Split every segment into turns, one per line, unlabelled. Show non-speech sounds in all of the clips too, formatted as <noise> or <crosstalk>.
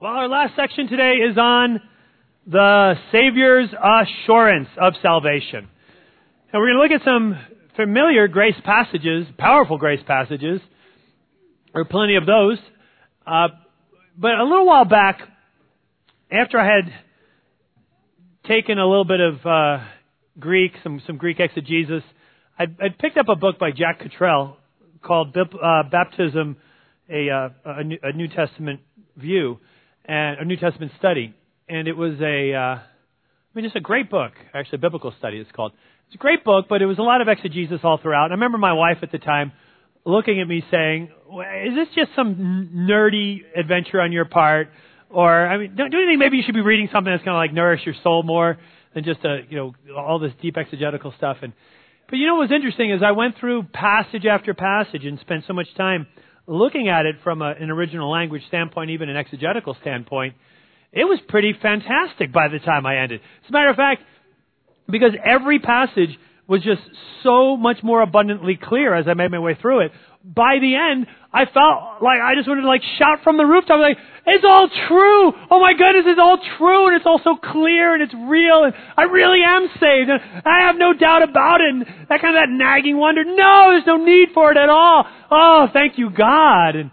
Well, our last section today is on the Savior's assurance of salvation. And we're going to look at some familiar grace passages, powerful grace passages. There are plenty of those. Uh, but a little while back, after I had taken a little bit of uh, Greek, some, some Greek exegesis, I'd, I'd, picked up a book by Jack Cottrell called uh, Baptism, a, uh, a, New, a New Testament view and a New Testament study, and it was a, uh, I mean, it's a great book. Actually, a biblical study. It's called. It's a great book, but it was a lot of exegesis all throughout. And I remember my wife at the time looking at me saying, "Is this just some nerdy adventure on your part?" Or, I mean, don't, do you think maybe you should be reading something that's going to like nourish your soul more than just a, you know, all this deep exegetical stuff? And, but you know what was interesting is I went through passage after passage and spent so much time looking at it from a, an original language standpoint, even an exegetical standpoint, it was pretty fantastic by the time I ended. As a matter of fact, because every passage was just so much more abundantly clear as I made my way through it, by the end, I felt like I just wanted to like shout from the rooftop, like, it's all true! Oh my goodness, it's all true, and it's all so clear, and it's real, and I really am saved, and I have no doubt about it, and that kind of that nagging wonder, no, there's no need for it at all. Oh, thank you, God. And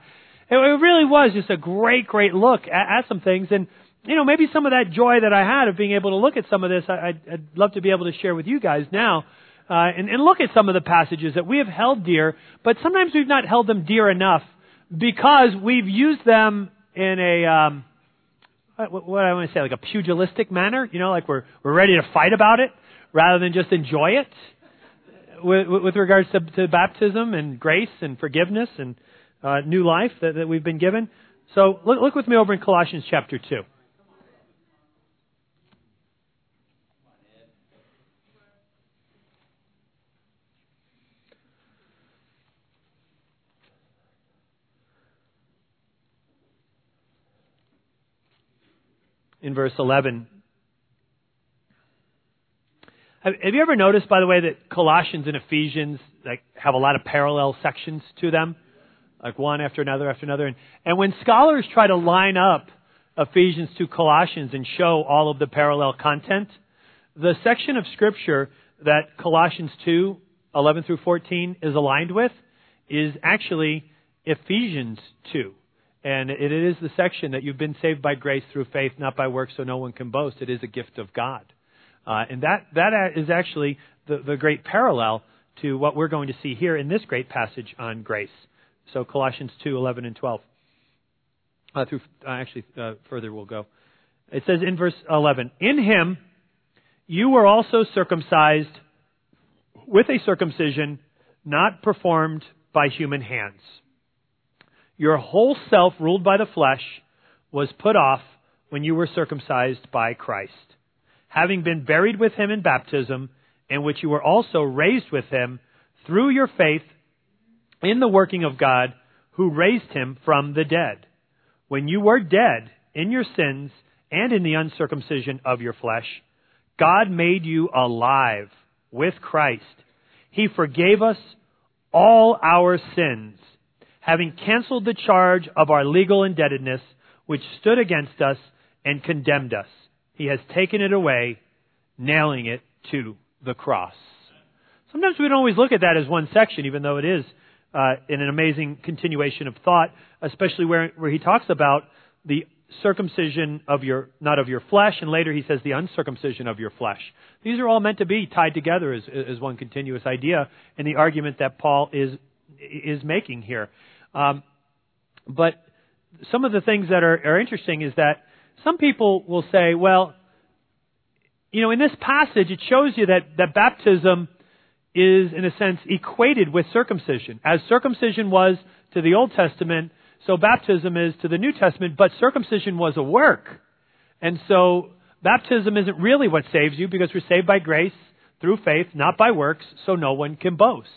it, really was just a great, great look at, at some things, and you know, maybe some of that joy that I had of being able to look at some of this, I, I'd, I'd love to be able to share with you guys now uh, and, and look at some of the passages that we have held dear, but sometimes we've not held them dear enough because we've used them in a um, what, what I want to say, like a pugilistic manner. You know, like we're we're ready to fight about it rather than just enjoy it. With, with regards to, to baptism and grace and forgiveness and uh, new life that, that we've been given. So look, look with me over in Colossians chapter two. In verse 11. Have, you ever noticed, by the way, that Colossians and Ephesians like have a lot of parallel sections to them, like one after another after another? And, and when scholars try to line up Ephesians to Colossians and show all of the parallel content, the section of Scripture that Colossians 2, 11 through 14 is aligned with is actually Ephesians 2. And it is the section that you've been saved by grace through faith, not by works, so no one can boast. It is a gift of God. Uh, and that, that is actually the, the great parallel to what we're going to see here in this great passage on grace. So Colossians 2, 11 and 12. Uh, through, uh, actually, uh, further we'll go. It says in verse 11, In him you were also circumcised with a circumcision not performed by human hands your whole self, ruled by the flesh, was put off when you were circumcised by Christ, having been buried with him in baptism, in which you were also raised with him through your faith in the working of God who raised him from the dead. When you were dead in your sins and in the uncircumcision of your flesh, God made you alive with Christ. He forgave us all our sins having canceled the charge of our legal indebtedness, which stood against us and condemned us. He has taken it away, nailing it to the cross. Sometimes we don't always look at that as one section, even though it is uh, in an amazing continuation of thought, especially where, where he talks about the circumcision of your, not of your flesh, and later he says the uncircumcision of your flesh. These are all meant to be tied together as, as one continuous idea in the argument that Paul is, is making here. Um, but some of the things that are, are interesting is that some people will say, well, you know, in this passage, it shows you that, that baptism is, in a sense, equated with circumcision. As circumcision was to the Old Testament, so baptism is to the New Testament, but circumcision was a work. And so baptism isn't really what saves you because we're saved by grace through faith, not by works, so no one can boast.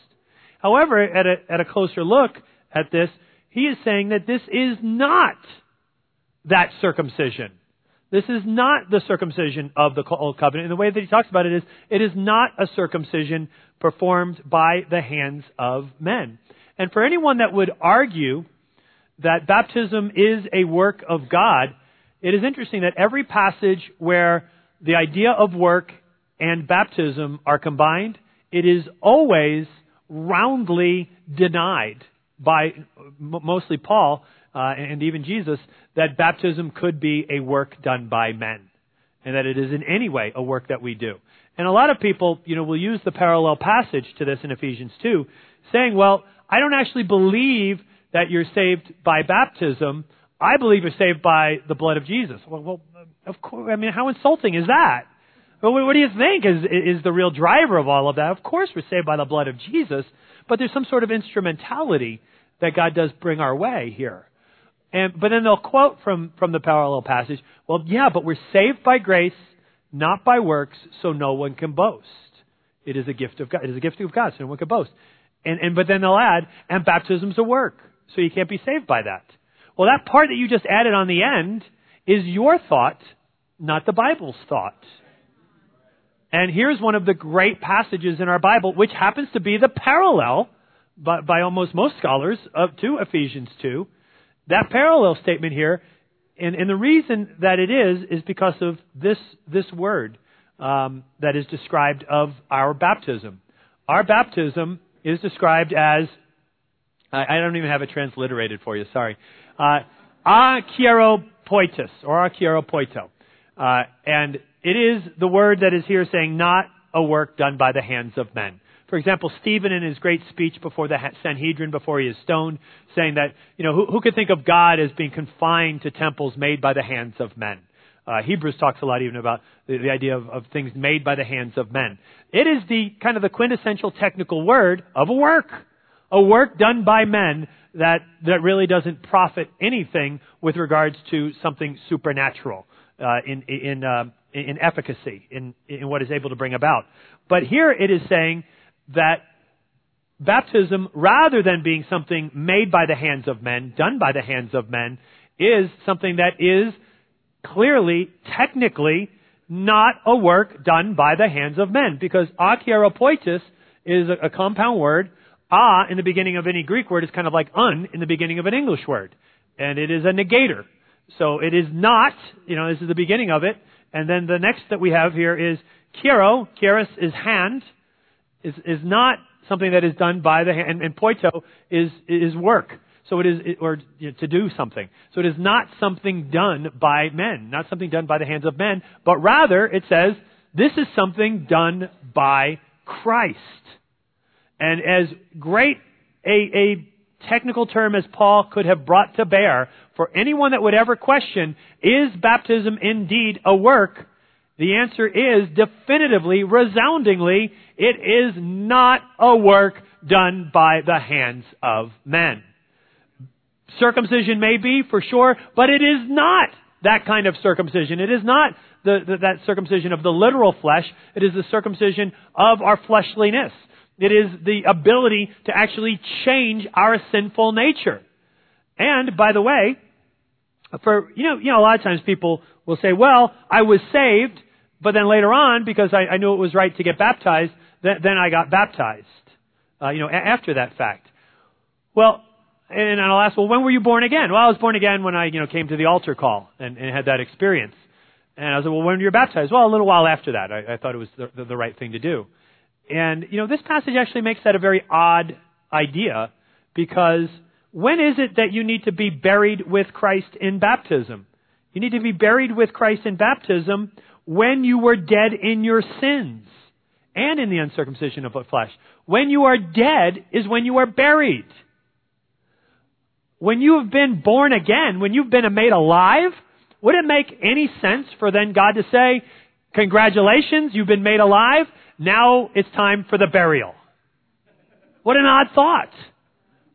However, at a, at a closer look, at this, he is saying that this is not that circumcision. This is not the circumcision of the Old Covenant. And the way that he talks about it is, it is not a circumcision performed by the hands of men. And for anyone that would argue that baptism is a work of God, it is interesting that every passage where the idea of work and baptism are combined, it is always roundly denied by mostly Paul uh, and even Jesus that baptism could be a work done by men and that it is in any way a work that we do. And a lot of people, you know, will use the parallel passage to this in Ephesians 2, saying, well, I don't actually believe that you're saved by baptism. I believe you're saved by the blood of Jesus. Well, well of course, I mean, how insulting is that? Well, what do you think is, is the real driver of all of that? Of course, we're saved by the blood of Jesus, but there's some sort of instrumentality that God does bring our way here. And, but then they'll quote from, from the parallel passage, well, yeah, but we're saved by grace not by works, so no one can boast. It is a gift of God. It is a gift of God, so no one can boast. And, and but then they'll add, and baptism's a work, so you can't be saved by that. Well, that part that you just added on the end is your thought, not the Bible's thought. And here's one of the great passages in our Bible, which happens to be the parallel by, by almost most scholars of, to Ephesians 2. That parallel statement here and, and the reason that it is, is because of this, this word um, that is described of our baptism. Our baptism is described as, I, I don't even have it transliterated for you, sorry. Uh, poitos, or poito, Uh, and it is the word that is here saying not a work done by the hands of men. For example, Stephen in his great speech before the Sanhedrin, before he is stoned, saying that, you know, who, who could think of God as being confined to temples made by the hands of men? Uh, Hebrews talks a lot even about the, the idea of, of things made by the hands of men. It is the kind of the quintessential technical word of a work. A work done by men that, that really doesn't profit anything with regards to something supernatural uh, in, in, uh, in efficacy, in, in what is able to bring about. But here it is saying that baptism, rather than being something made by the hands of men, done by the hands of men, is something that is clearly, technically, not a work done by the hands of men. Because akieropoitis is a, a compound word. A in the beginning of any Greek word is kind of like un in the beginning of an English word. And it is a negator. So it is not, you know, this is the beginning of it. And then the next that we have here is kiero. Kieros is hand is, is not something that is done by the hand, and, and poito is, is work. So it is, or you know, to do something. So it is not something done by men, not something done by the hands of men, but rather it says this is something done by Christ. And as great a, a technical term as Paul could have brought to bear for anyone that would ever question, is baptism indeed a work? The answer is definitively, resoundingly, it is not a work done by the hands of men. Circumcision may be, for sure, but it is not that kind of circumcision. It is not the, the, that circumcision of the literal flesh. It is the circumcision of our fleshliness. It is the ability to actually change our sinful nature. And, by the way, for, you know, you know, a lot of times people will say, well, I was saved, but then later on, because I, I knew it was right to get baptized, then, then I got baptized, uh, you know, a- after that fact. Well, and I'll ask, well, when were you born again? Well, I was born again when I, you know, came to the altar call and, and had that experience. And I was like, well, when were you baptized? Well, a little while after that. I, I thought it was the, the, the right thing to do. And, you know, this passage actually makes that a very odd idea because when is it that you need to be buried with Christ in baptism? You need to be buried with Christ in baptism when you were dead in your sins and in the uncircumcision of the flesh. When you are dead is when you are buried. When you have been born again, when you've been made alive, would it make any sense for then God to say, congratulations, you've been made alive, now it's time for the burial? What an odd thought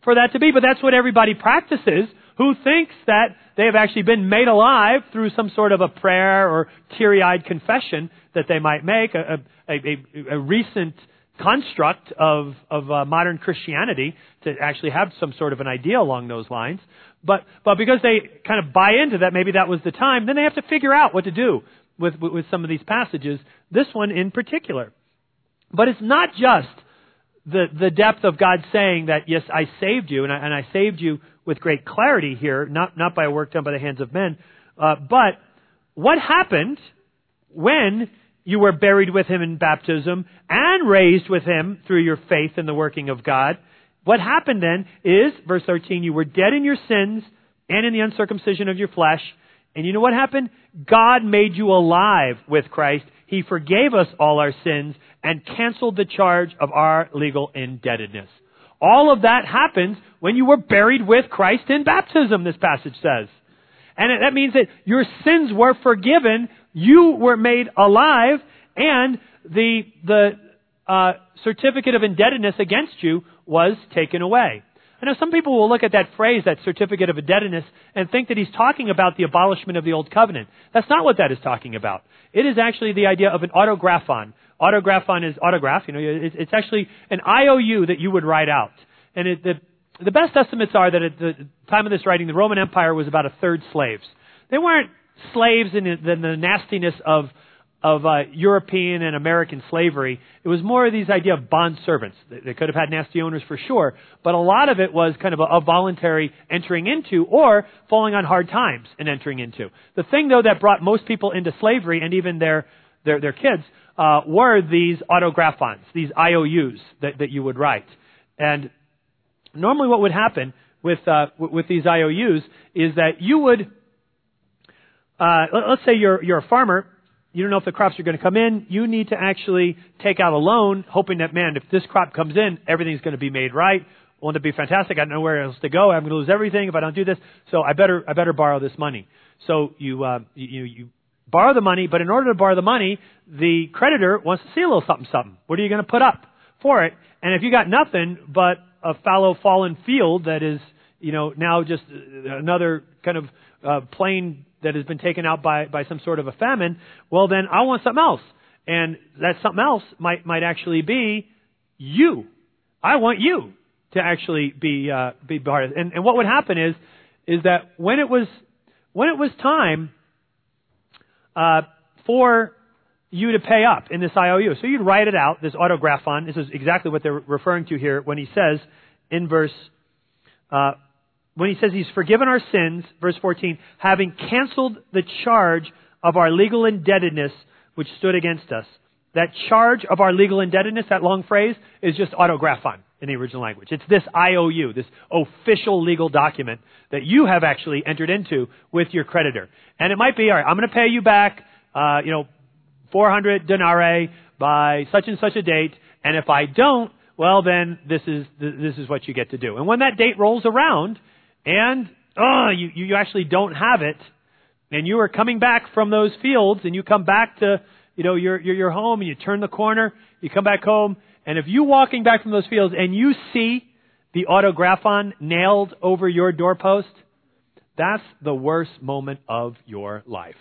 for that to be, but that's what everybody practices who thinks that they have actually been made alive through some sort of a prayer or teary-eyed confession that they might make, a, a, a, a recent construct of, of uh, modern Christianity to actually have some sort of an idea along those lines. But, but because they kind of buy into that, maybe that was the time, then they have to figure out what to do with, with some of these passages, this one in particular. But it's not just the, the depth of God saying that, yes, I saved you, and I, and I saved you with great clarity here, not, not by a work done by the hands of men, uh, but what happened when you were buried with him in baptism and raised with him through your faith in the working of God. What happened then is, verse 13, you were dead in your sins and in the uncircumcision of your flesh. And you know what happened? God made you alive with Christ. He forgave us all our sins and canceled the charge of our legal indebtedness. All of that happens when you were buried with Christ in baptism, this passage says. And that means that your sins were forgiven, you were made alive, and the, the uh, certificate of indebtedness against you was taken away. I know some people will look at that phrase, that certificate of indebtedness, and think that he's talking about the abolishment of the old covenant. That's not what that is talking about. It is actually the idea of an autographon. Autographon is autograph, you know, it's actually an IOU that you would write out. And it, the the best estimates are that at the time of this writing, the Roman Empire was about a third slaves. They weren't slaves in the, the nastiness of of uh, European and American slavery. It was more of these idea of bond servants. They, could have had nasty owners for sure, but a lot of it was kind of a, a voluntary entering into or falling on hard times and entering into. The thing though that brought most people into slavery and even their their, their kids uh, were these autographons, these IOUs that, that you would write. And normally what would happen with, uh, with these IOUs is that you would, uh, let's say you're, you're a farmer, you don't know if the crops are going to come in, you need to actually take out a loan, hoping that, man, if this crop comes in, everything's going to be made right. Won't it be fantastic? I don't know where else to go. I'm going to lose everything if I don't do this. So I better, I better borrow this money. So you, uh, you, you borrow the money, but in order to borrow the money, the creditor wants to see a little something, something. What are you going to put up for it? And if you got nothing but a fallow fallen field that is, you know, now just another kind of uh, plain that has been taken out by, by some sort of a famine, well then I want something else. And that something else might, might actually be you. I want you to actually be, uh, be part of it. And, and what would happen is, is that when it was, when it was time, uh, for you to pay up in this IOU. So you'd write it out, this autographon. This is exactly what they're referring to here when he says in verse, uh, when he says he's forgiven our sins, verse 14, having canceled the charge of our legal indebtedness which stood against us. That charge of our legal indebtedness, that long phrase, is just autographon in the original language. It's this IOU, this official legal document that you have actually entered into with your creditor. And it might be, all right, I'm going to pay you back, uh, you know, 400 denarii by such and such a date, and if I don't, well then this is this is what you get to do. And when that date rolls around, and oh, you you actually don't have it, and you are coming back from those fields, and you come back to you know your your, your home, and you turn the corner, you come back home, and if you walking back from those fields and you see the autographon nailed over your doorpost, that's the worst moment of your life.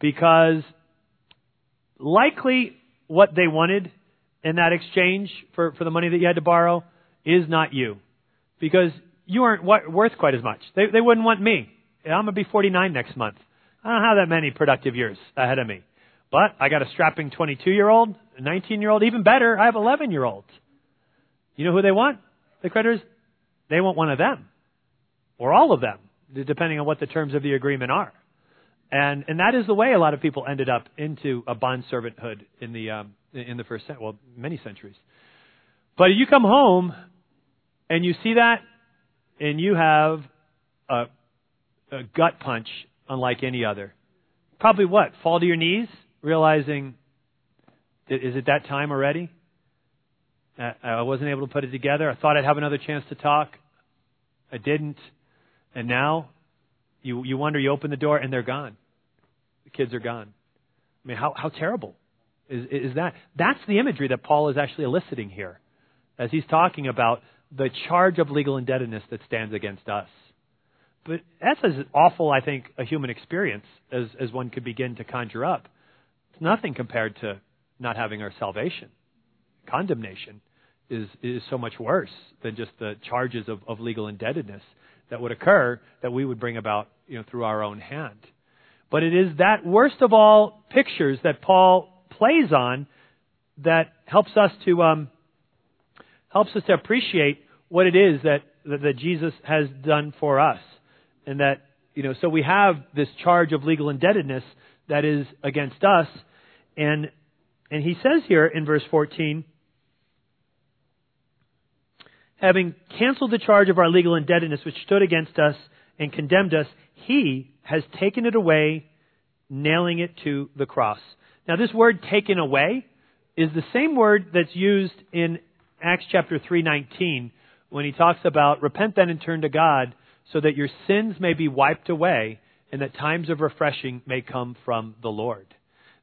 Because likely what they wanted in that exchange for, for the money that you had to borrow is not you. Because you aren't worth quite as much. They, they wouldn't want me. I'm going to be 49 next month. I don't have that many productive years ahead of me. But I got a strapping 22 year old, a 19 year old, even better, I have 11 year olds. You know who they want? The creditors? They want one of them. Or all of them, depending on what the terms of the agreement are. And and that is the way a lot of people ended up into a bond servanthood in the um, in the first well, many centuries. But you come home and you see that, and you have a, a gut punch unlike any other. Probably what? Fall to your knees, realizing, is it that time already? I wasn't able to put it together. I thought I'd have another chance to talk. I didn't. And now you, you wonder, you open the door and they're gone. The kids are gone. I mean, how, how terrible is, is that? That's the imagery that Paul is actually eliciting here as he's talking about the charge of legal indebtedness that stands against us. But that's as awful, I think, a human experience as, as one could begin to conjure up. It's nothing compared to not having our salvation. Condemnation is, is so much worse than just the charges of, of legal indebtedness that would occur that we would bring about you know, through our own hand. But it is that worst of all pictures that Paul plays on that helps us to um, helps us to appreciate what it is that, that, Jesus has done for us, and that you know, so we have this charge of legal indebtedness that is against us. And, and he says here in verse 14, having canceled the charge of our legal indebtedness which stood against us and condemned us, he has taken it away, nailing it to the cross. Now this word taken away is the same word that's used in Acts chapter 3:19 when he talks about repent then and turn to God so that your sins may be wiped away and that times of refreshing may come from the Lord.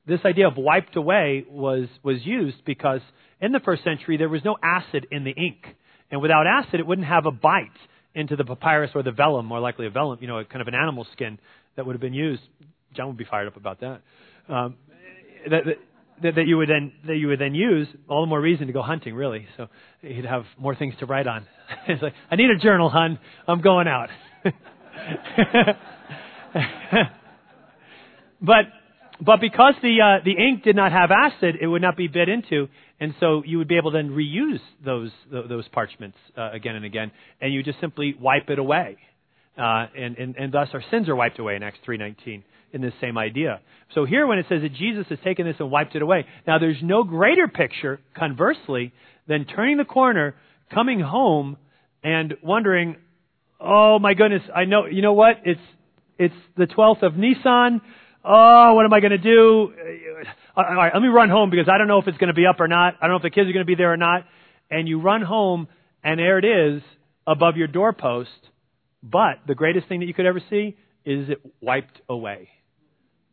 This idea of wiped away was was used because in the first century there was no acid in the ink. And without acid it wouldn't have a bite into the papyrus or the vellum, more likely a vellum, you know, kind of an animal skin that would have been used. John would be fired up about that. Um, that, that that, that you would then that you would then use, all the more reason to go hunting, really. So you'd have more things to write on. <laughs> it's like, I need a journal, hun. I'm going out. <laughs> but but because the uh, the ink did not have acid, it would not be bit into, and so you would be able to then reuse those those parchments uh, again and again, and you just simply wipe it away, uh, and, and and thus our sins are wiped away in Acts three nineteen in this same idea. So here when it says that Jesus has taken this and wiped it away, now there's no greater picture, conversely, than turning the corner, coming home, and wondering, oh my goodness, I know, you know what? It's, it's the 12th of Nisan. Oh, what am I going to do? All right, let me run home because I don't know if it's going to be up or not. I don't know if the kids are going to be there or not. And you run home, and there it is above your doorpost. But the greatest thing that you could ever see is it wiped away.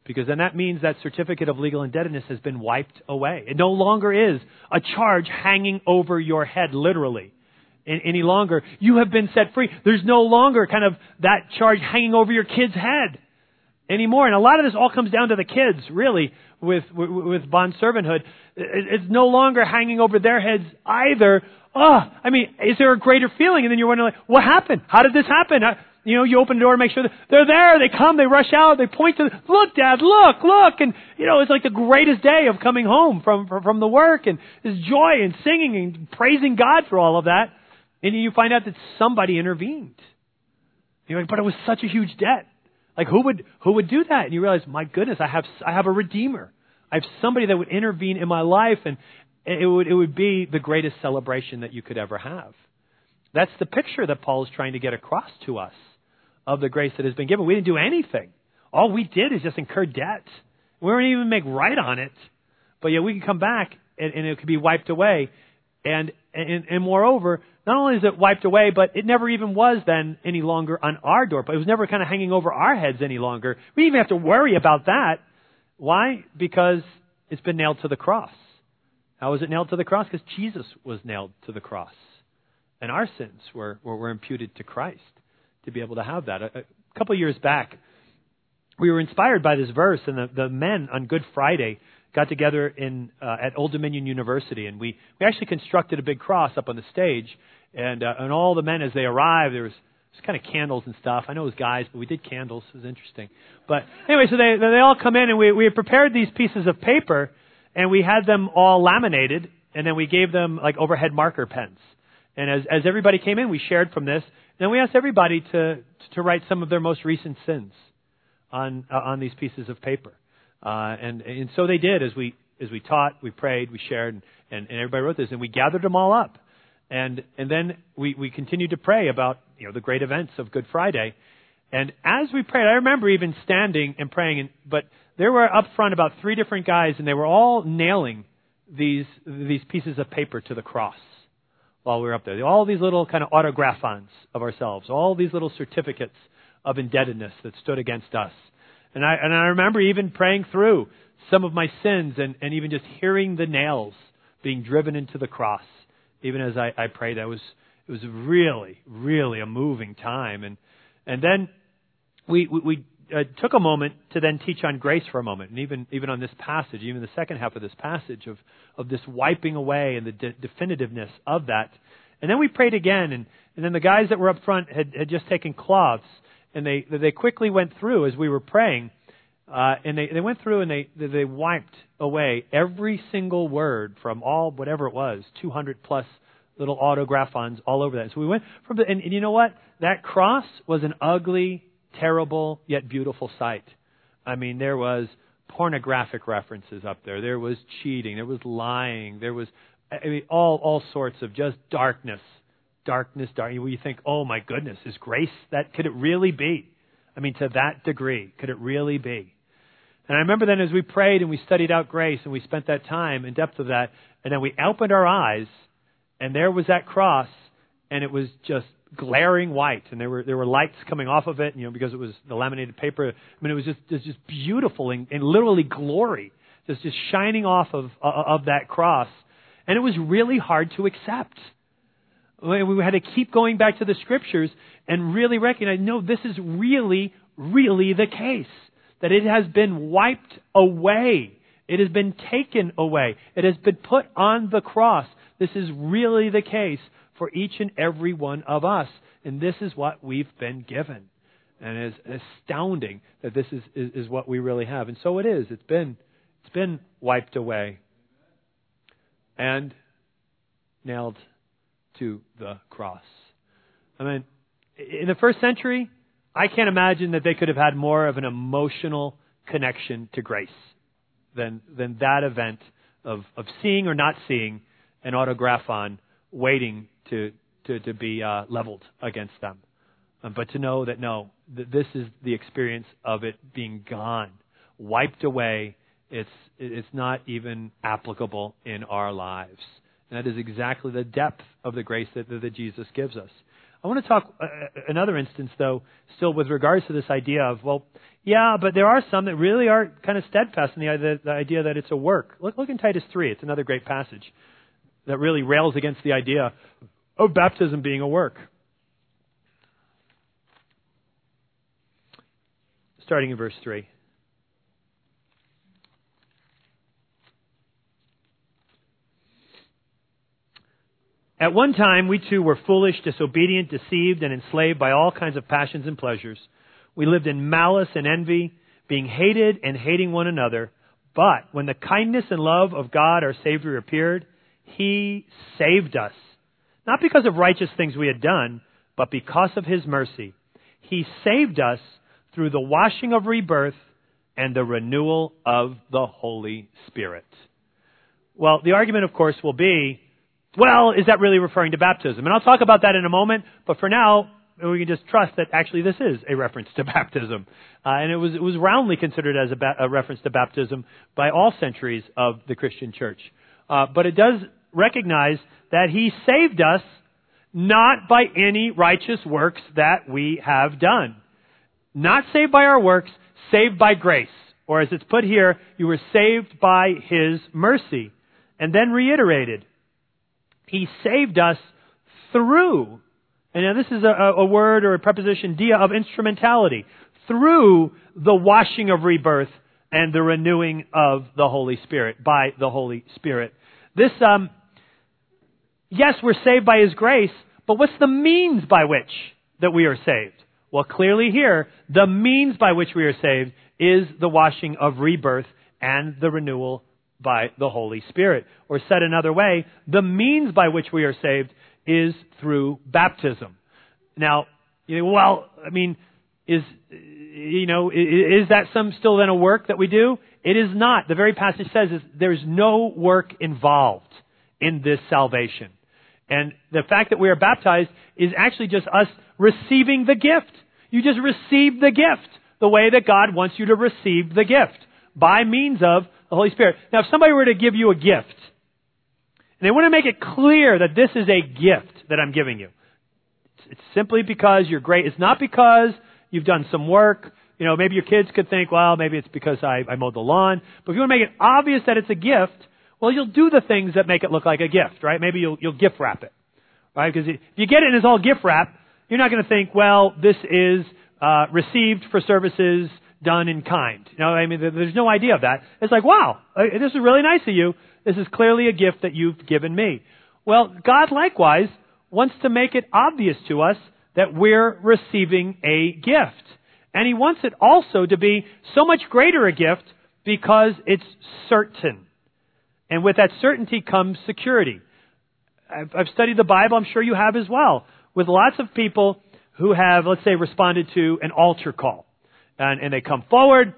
Because then that means that certificate of legal indebtedness has been wiped away. It no longer is a charge hanging over your head, literally. Any longer. You have been set free. There's no longer kind of that charge hanging over your kid's head anymore. And a lot of this all comes down to the kids, really, with, with, bond servanthood. It's no longer hanging over their heads either. Oh, I mean, is there a greater feeling? And then you're wondering, like, what happened? How did this happen? You know, you open the door and make sure that they're there. They come, they rush out, they point to, look, Dad, look, look. And, you know, it's like the greatest day of coming home from, from the work and this joy and singing and praising God for all of that. And you find out that somebody intervened. You're like, but it was such a huge debt. Like who would, who would do that? And you realize, my goodness, I have, I have a redeemer. I have somebody that would intervene in my life and it would, it would be the greatest celebration that you could ever have. That's the picture that Paul is trying to get across to us of the grace that has been given. We didn't do anything. All we did is just incur debt. We weren't even make right on it. But yet we can come back and, and it could be wiped away. And, and, and moreover, not only is it wiped away, but it never even was then any longer on our door. But it was never kind of hanging over our heads any longer. We didn't even have to worry about that. Why? Because it's been nailed to the cross. How was it nailed to the cross? Because Jesus was nailed to the cross. And our sins were, were, were imputed to Christ to be able to have that. A, a couple years back, we were inspired by this verse, and the, the men on Good Friday got together in uh, at Old Dominion University, and we, we actually constructed a big cross up on the stage, and uh, and all the men as they arrived, there was just kind of candles and stuff. I know it was guys, but we did candles. It was interesting. But anyway, so they they all come in, and we we had prepared these pieces of paper, and we had them all laminated, and then we gave them like overhead marker pens. And as as everybody came in, we shared from this, then we asked everybody to, to write some of their most recent sins on, uh, on these pieces of paper. Uh, and, and so they did as we, as we taught, we prayed, we shared, and, and, and everybody wrote this, and we gathered them all up. And, and then we, we continued to pray about, you know, the great events of Good Friday. And as we prayed, I remember even standing and praying, and, but there were up front about three different guys, and they were all nailing these, these pieces of paper to the cross while we were up there. All these little kind of autographons of ourselves, all these little certificates of indebtedness that stood against us. And I, and I remember even praying through some of my sins and, and even just hearing the nails being driven into the cross. Even as I, I prayed, that was, it was really, really a moving time. And, and then we, we, we uh, took a moment to then teach on grace for a moment, and even even on this passage, even the second half of this passage of of this wiping away and the de- definitiveness of that. And then we prayed again, and and then the guys that were up front had had just taken cloths, and they they quickly went through as we were praying, uh, and they they went through and they they wiped away every single word from all whatever it was, 200 plus little autographons all over that. So we went from the and, and you know what? That cross was an ugly terrible yet beautiful sight. I mean, there was pornographic references up there. There was cheating. There was lying. There was I mean, all all sorts of just darkness, darkness, dark. You think, oh my goodness, is grace that? Could it really be? I mean, to that degree, could it really be? And I remember then as we prayed and we studied out grace and we spent that time in depth of that, and then we opened our eyes, and there was that cross, and it was just glaring white, and there were there were lights coming off of it, you know, because it was the laminated paper. I mean, it was just it was just beautiful and, and literally glory, just just shining off of of that cross, and it was really hard to accept. We had to keep going back to the scriptures and really recognize, no, this is really, really the case. That it has been wiped away. It has been taken away. It has been put on the cross. This is really the case for each and every one of us. And this is what we've been given. And it's astounding that this is, is, is what we really have. And so it is. It's been, it's been wiped away and nailed to the cross. I mean, in the first century, I can't imagine that they could have had more of an emotional connection to grace than, than that event of, of seeing or not seeing an autographon waiting to, to, to be uh, leveled against them. Um, but to know that no, that this is the experience of it being gone, wiped away. It's, it's not even applicable in our lives. And that is exactly the depth of the grace that, that Jesus gives us. I want to talk uh, uh, another instance, though, still with regards to this idea of, well, yeah, but there are some that really are kind of steadfast in the, the, the idea that it's a work. Look, look in Titus 3. It's another great passage that really rails against the idea of baptism being a work. Starting in verse 3. At one time, we too were foolish, disobedient, deceived, and enslaved by all kinds of passions and pleasures. We lived in malice and envy, being hated and hating one another. But when the kindness and love of God our Savior appeared, He saved us. Not because of righteous things we had done, but because of His mercy. He saved us through the washing of rebirth and the renewal of the Holy Spirit. Well, the argument, of course, will be well, is that really referring to baptism? And I'll talk about that in a moment, but for now, we can just trust that actually this is a reference to <laughs> baptism. Uh, and it was, it was roundly considered as a, ba- a, reference to baptism by all centuries of the Christian church. Uh, but it does recognize that He saved us not by any righteous works that we have done. Not saved by our works, saved by grace. Or as it's put here, you were saved by His mercy. And then reiterated, he saved us through, and now this is a, a word or a preposition, dia, of instrumentality, through the washing of rebirth and the renewing of the Holy Spirit, by the Holy Spirit. This, um, yes, we're saved by His grace, but what's the means by which that we are saved? Well, clearly here, the means by which we are saved is the washing of rebirth and the renewal by the Holy Spirit. Or said another way, the means by which we are saved is through baptism. Now, you know, well, I mean, is, you know, is that some still then a work that we do? It is not. The very passage says is there's no work involved in this salvation. And the fact that we are baptized is actually just us receiving the gift. You just receive the gift the way that God wants you to receive the gift by means of the Holy Spirit. Now, if somebody were to give you a gift, and they want to make it clear that this is a gift that I'm giving you, it's simply because you're great. It's not because you've done some work. You know, maybe your kids could think, well, maybe it's because I, I mowed the lawn. But if you want to make it obvious that it's a gift, well, you'll do the things that make it look like a gift, right? Maybe you'll, you'll gift wrap it, right? Because if you get it and it's all gift wrap, you're not going to think, well, this is uh, received for services done in kind. You know, I mean, there's no idea of that. It's like, wow, this is really nice of you. This is clearly a gift that you've given me. Well, God likewise wants to make it obvious to us that we're receiving a gift. And He wants it also to be so much greater a gift because it's certain. And with that certainty comes security. I've, I've studied the Bible, I'm sure you have as well, with lots of people who have, let's say, responded to an altar call. And, and they come forward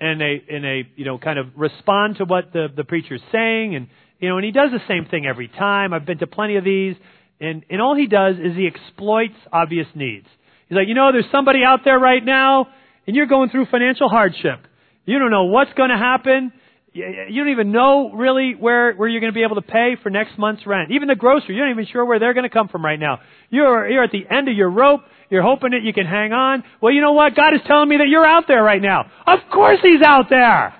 and they, and they, you know, kind of respond to what the, the preacher's saying. And, you know, and he does the same thing every time. I've been to plenty of these. And, and all he does is he exploits obvious needs. He's like, you know, there's somebody out there right now and you're going through financial hardship. You don't know what's going to happen. You don't even know really where, where you're going to be able to pay for next month's rent. Even the grocery, you're not even sure where they're going to come from right now. You're, you're at the end of your rope. You're hoping that you can hang on. Well, you know what? God is telling me that you're out there right now. Of course He's out there.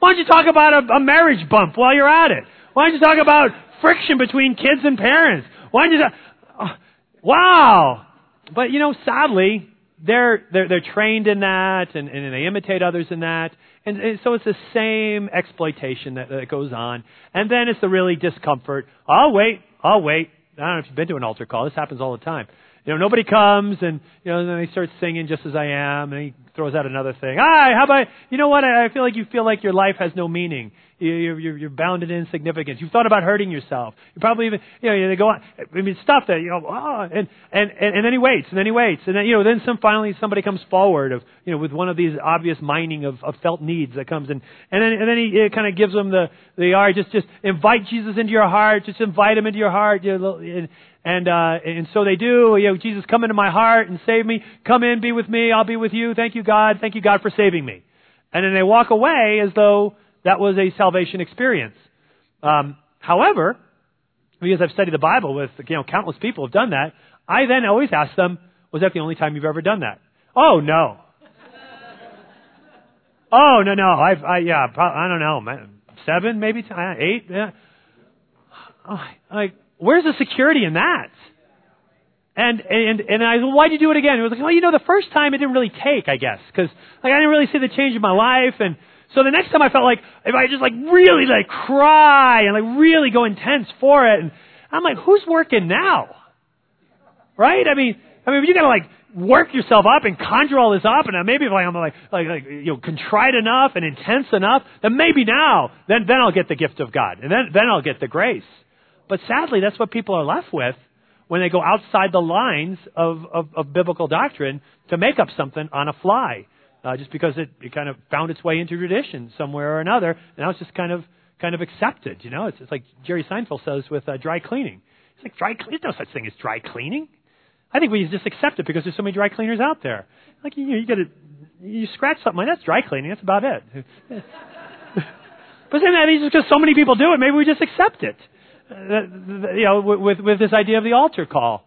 Why don't you talk about a, a marriage bump while you're at it? Why don't you talk about friction between kids and parents? Why don't you talk, oh, uh, wow. But you know, sadly, they're, they're, they're trained in that and, and they imitate others in that. And, and so it's the same exploitation that, that goes on. And then it's the really discomfort. I'll wait. I'll wait. I don't know if you've been to an altar call. This happens all the time. You know, nobody comes and, you know, then they start singing just as I am and he throws out another thing. Hi, how about, you know what? I, I feel like you feel like your life has no meaning. You're, you're, you're bounded in insignificance. You've thought about hurting yourself. You probably even, you know, they go on. I mean, stuff that, you know, oh, and, and, and, and then he waits, and then he waits, and then, you know, then some, finally somebody comes forward of, you know, with one of these obvious mining of, of felt needs that comes in, and then, and then he kind of gives them the, the, all right, just, just invite Jesus into your heart, just invite him into your heart, you know, and, and, uh, and so they do, you know, Jesus, come into my heart and save me. Come in, be with me, I'll be with you. Thank you, God. Thank you, God, for saving me. And then they walk away as though that was a salvation experience. Um, however, because I've studied the Bible with you know countless people have done that, I then always ask them, "Was that the only time you've ever done that?" Oh no. <laughs> oh no no I've I yeah probably, I don't know man seven maybe uh, eight yeah. Oh, like where's the security in that? And and and I well, why'd you do it again? It was like, well, you know, the first time it didn't really take, I guess, because like I didn't really see the change in my life, and so the next time I felt like if I just like really like cry and like really go intense for it, and I'm like, who's working now? Right? I mean, I mean, you gotta like work yourself up and conjure all this up, and maybe if I'm like, like, like, you know, contrite enough and intense enough, then maybe now, then, then I'll get the gift of God, and then, then I'll get the grace. But sadly, that's what people are left with when they go outside the lines of, of, of biblical doctrine to make up something on a fly uh, just because it, it kind of found its way into tradition somewhere or another, and now it's just kind of kind of accepted. You know, it's, it's like Jerry Seinfeld says with uh, dry cleaning. It's like dry. There's no such thing as dry cleaning. I think we just accept it because there's so many dry cleaners out there. Like you, you get it, you scratch something that's dry cleaning. That's about it. <laughs> but then that means because so many people do it, maybe we just accept it. Uh, you know, with with this idea of the altar call.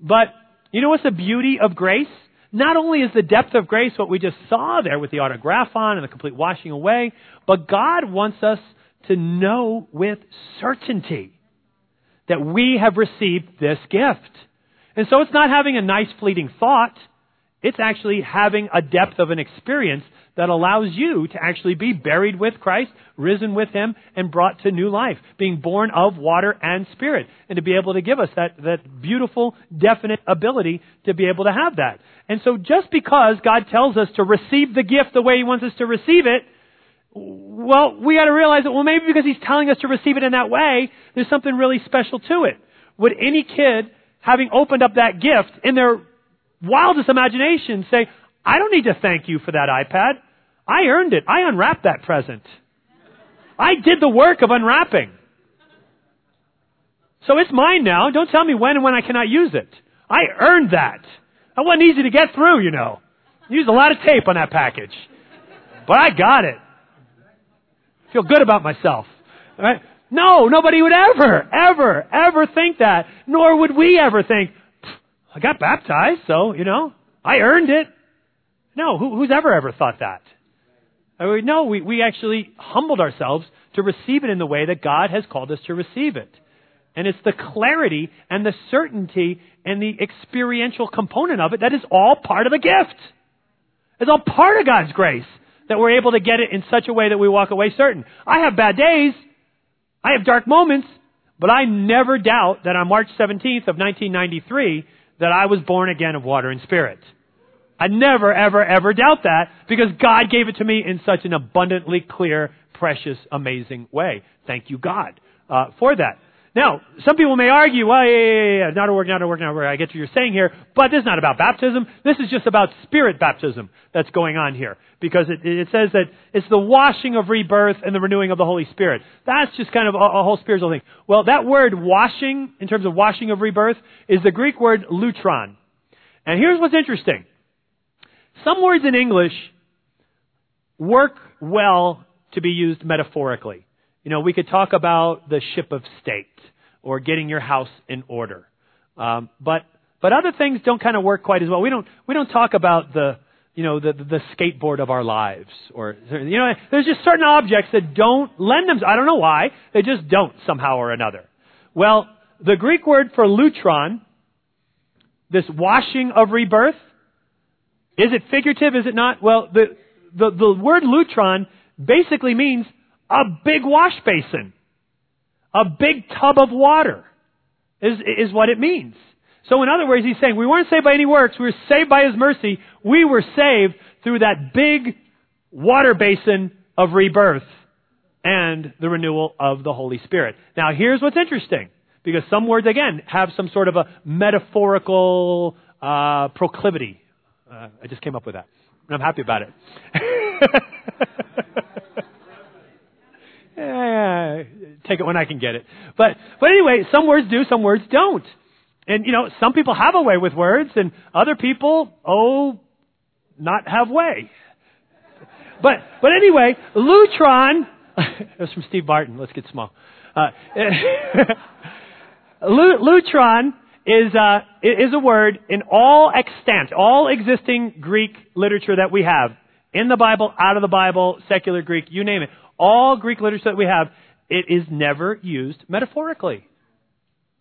But you know what's the beauty of grace? Not only is the depth of grace what we just saw there with the autographon and the complete washing away, but God wants us to know with certainty that we have received this gift. And so it's not having a nice fleeting thought. It's actually having a depth of an experience that allows you to actually be buried with Christ, risen with Him, and brought to new life, being born of water and spirit, and to be able to give us that, that beautiful, definite ability to be able to have that. And so just because God tells us to receive the gift the way He wants us to receive it, well, we gotta realize that, well, maybe because He's telling us to receive it in that way, there's something really special to it. Would any kid, having opened up that gift, in their wildest imagination say, I don't need to thank you for that iPad. I earned it. I unwrapped that present. I did the work of unwrapping. So it's mine now. Don't tell me when and when I cannot use it. I earned that. That wasn't easy to get through, you know. Used a lot of tape on that package. But I got it. Feel good about myself. Right? No, nobody would ever, ever, ever think that. Nor would we ever think, I got baptized, so, you know, I earned it. No, who, who's ever ever thought that? No, we, we actually humbled ourselves to receive it in the way that God has called us to receive it. And it's the clarity and the certainty and the experiential component of it that is all part of the gift. It's all part of God's grace that we're able to get it in such a way that we walk away certain. I have bad days. I have dark moments. But I never doubt that on March 17th of 1993 that I was born again of water and spirit. I never, ever, ever doubt that because God gave it to me in such an abundantly clear, precious, amazing way. Thank you, God, uh, for that. Now, some people may argue, well, yeah, yeah, yeah, not a work, not a work, not a work. I get what you're saying here, but this is not about baptism. This is just about spirit baptism that's going on here. Because it, it says that it's the washing of rebirth and the renewing of the Holy Spirit. That's just kind of a, a whole spiritual thing. Well, that word washing, in terms of washing of rebirth, is the Greek word loutron. And here's what's interesting. Some words in English work well to be used metaphorically. You know, we could talk about the ship of state or getting your house in order. Um, but but other things don't kind of work quite as well. We don't we don't talk about the you know the the skateboard of our lives or you know there's just certain objects that don't lend them. I don't know why they just don't somehow or another. Well, the Greek word for loutron, this washing of rebirth, is it figurative? Is it not? Well, the the, the word loutron basically means a big wash basin. A big tub of water is, is what it means. So in other words, he's saying we weren't saved by any works. We were saved by his mercy. We were saved through that big water basin of rebirth and the renewal of the Holy Spirit. Now here's what's interesting. Because some words, again, have some sort of a metaphorical uh, proclivity. Uh, I just came up with that. And I'm happy about it. <laughs> Eh, take it when I can get it. But, but anyway, some words do, some words don't. And, you know, some people have a way with words, and other people, oh, not have way. But, but anyway, Loutron, <laughs> that was from Steve Martin, let's get small. Uh, <laughs> Loutron is, uh, is a word in all extant, all existing Greek literature that we have. In the Bible, out of the Bible, secular Greek, you name it all Greek literature that we have, it is never used metaphorically.